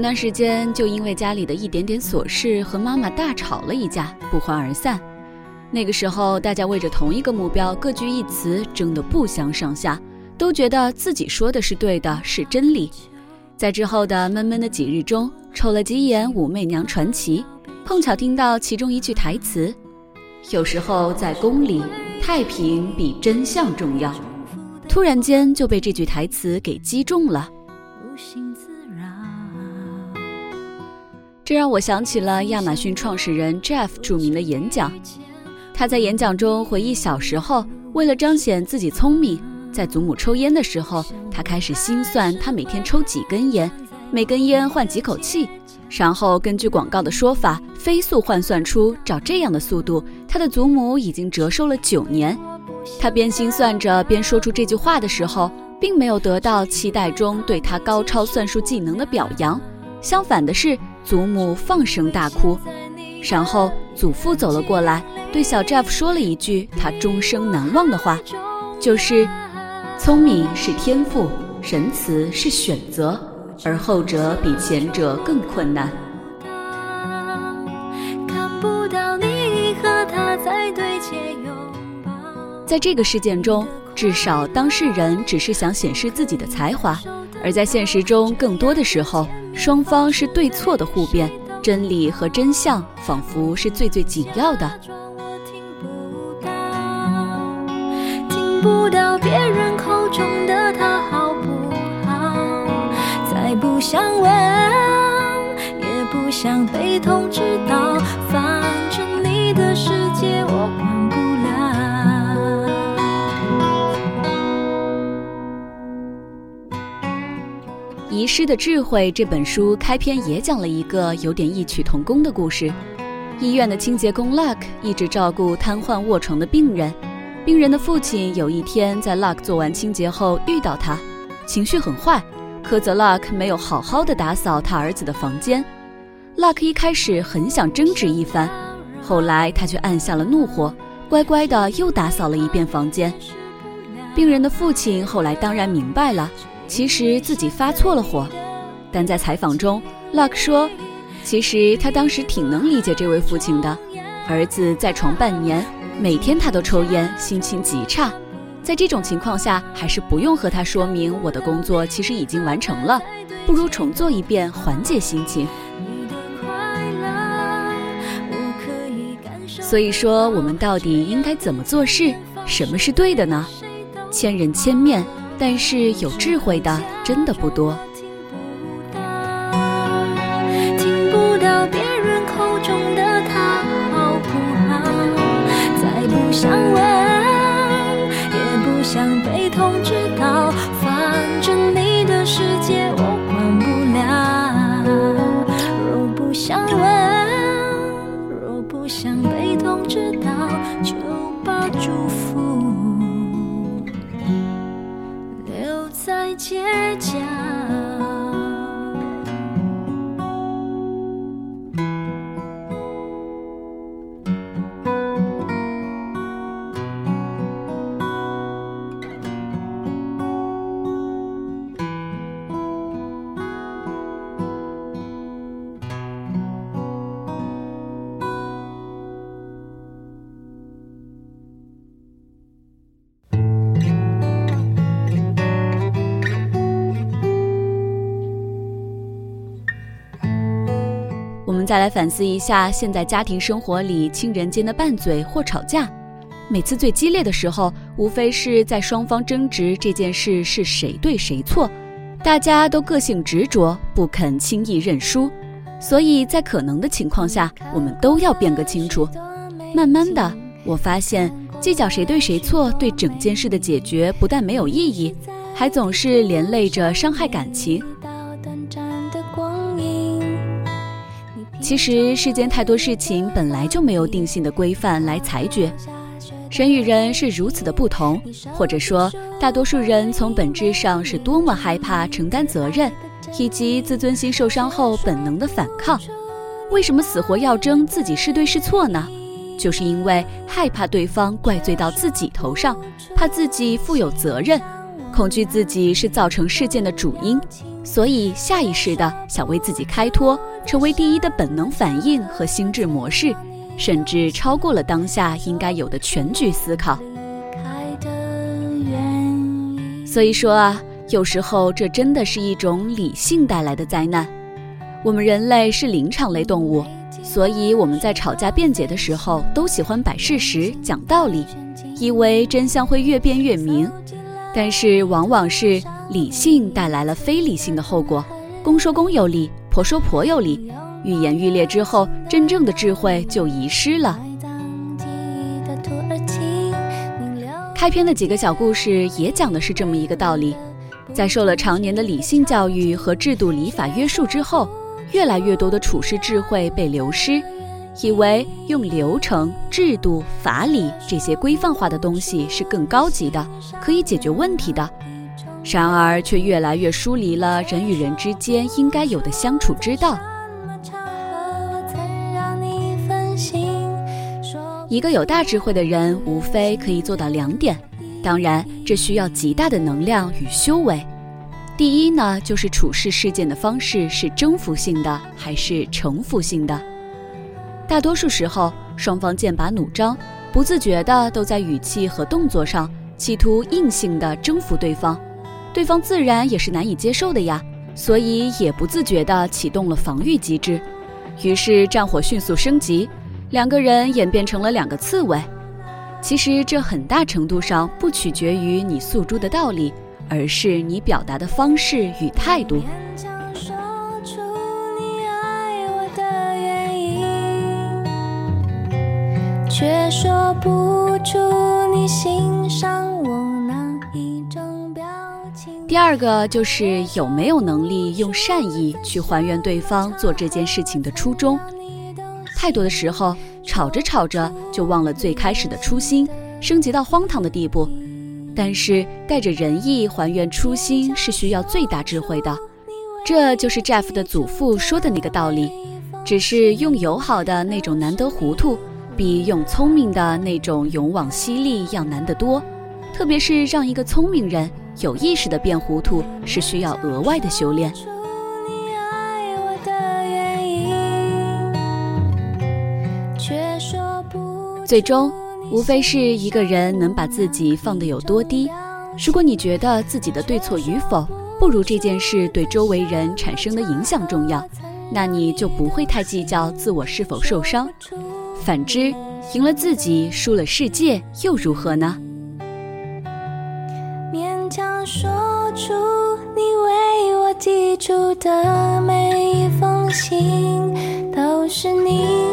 前段时间就因为家里的一点点琐事和妈妈大吵了一架，不欢而散。那个时候，大家为着同一个目标各据一词，争得不相上下，都觉得自己说的是对的，是真理。在之后的闷闷的几日中，瞅了几眼《武媚娘传奇》，碰巧听到其中一句台词：“有时候在宫里，太平比真相重要。”突然间就被这句台词给击中了。这让我想起了亚马逊创始人 Jeff 著名的演讲。他在演讲中回忆小时候，为了彰显自己聪明，在祖母抽烟的时候，他开始心算他每天抽几根烟，每根烟换几口气，然后根据广告的说法，飞速换算出照这样的速度，他的祖母已经折寿了九年。他边心算着边说出这句话的时候，并没有得到期待中对他高超算术技能的表扬，相反的是。祖母放声大哭，然后祖父走了过来，对小 Jeff 说了一句他终生难忘的话，就是：“聪明是天赋，仁慈是选择，而后者比前者更困难。”在这个事件中，至少当事人只是想显示自己的才华，而在现实中，更多的时候。双方是对错的互辩，真理和真相仿佛是最最紧要的。听不到别人口中的他好不好？再不想问，也不想被通知到，反正你的世界我。《遗失的智慧》这本书开篇也讲了一个有点异曲同工的故事。医院的清洁工 Luck 一直照顾瘫痪卧床的病人。病人的父亲有一天在 Luck 做完清洁后遇到他，情绪很坏，苛责 Luck 没有好好的打扫他儿子的房间。Luck 一开始很想争执一番，后来他却按下了怒火，乖乖的又打扫了一遍房间。病人的父亲后来当然明白了。其实自己发错了火，但在采访中，Luck 说，其实他当时挺能理解这位父亲的。儿子在床半年，每天他都抽烟，心情极差。在这种情况下，还是不用和他说明我的工作其实已经完成了，不如重做一遍，缓解心情。所以说，我们到底应该怎么做事？什么是对的呢？千人千面。但是有智慧的真的不多。听不到别人口中的他好不好？再不想问，也不想被通知到，反正你的世界我管不了。若不想问，若不想被通知到，就把祝福。再来反思一下，现在家庭生活里亲人间的拌嘴或吵架，每次最激烈的时候，无非是在双方争执这件事是谁对谁错，大家都个性执着，不肯轻易认输，所以在可能的情况下，我们都要辩个清楚。慢慢的，我发现计较谁对谁错，对整件事的解决不但没有意义，还总是连累着伤害感情。其实世间太多事情本来就没有定性的规范来裁决，人与人是如此的不同，或者说大多数人从本质上是多么害怕承担责任，以及自尊心受伤后本能的反抗。为什么死活要争自己是对是错呢？就是因为害怕对方怪罪到自己头上，怕自己负有责任，恐惧自己是造成事件的主因。所以下意识的想为自己开脱，成为第一的本能反应和心智模式，甚至超过了当下应该有的全局思考。所以说啊，有时候这真的是一种理性带来的灾难。我们人类是灵长类动物，所以我们在吵架辩解的时候，都喜欢摆事实、讲道理，以为真相会越辩越明。但是往往是理性带来了非理性的后果，公说公有理，婆说婆有理，愈演愈烈之后，真正的智慧就遗失了。开篇的几个小故事也讲的是这么一个道理，在受了常年的理性教育和制度礼法约束之后。越来越多的处事智慧被流失，以为用流程、制度、法理这些规范化的东西是更高级的，可以解决问题的，然而却越来越疏离了人与人之间应该有的相处之道。一个有大智慧的人，无非可以做到两点，当然这需要极大的能量与修为。第一呢，就是处事事件的方式是征服性的还是臣服性的。大多数时候，双方剑拔弩张，不自觉的都在语气和动作上企图硬性的征服对方，对方自然也是难以接受的呀，所以也不自觉的启动了防御机制，于是战火迅速升级，两个人演变成了两个刺猬。其实这很大程度上不取决于你诉诸的道理。而是你表达的方式与态度。却说不出你心上第二个就是有没有能力用善意去还原对方做这件事情的初衷。太多的时候，吵着吵着就忘了最开始的初心，升级到荒唐的地步。但是带着仁义还原初心是需要最大智慧的，这就是 Jeff 的祖父说的那个道理。只是用友好的那种难得糊涂，比用聪明的那种勇往犀利要难得多。特别是让一个聪明人有意识的变糊涂，是需要额外的修炼。最终。无非是一个人能把自己放得有多低。如果你觉得自己的对错与否不如这件事对周围人产生的影响重要，那你就不会太计较自我是否受伤。反之，赢了自己，输了世界，又如何呢？寄出的每一封信，都是你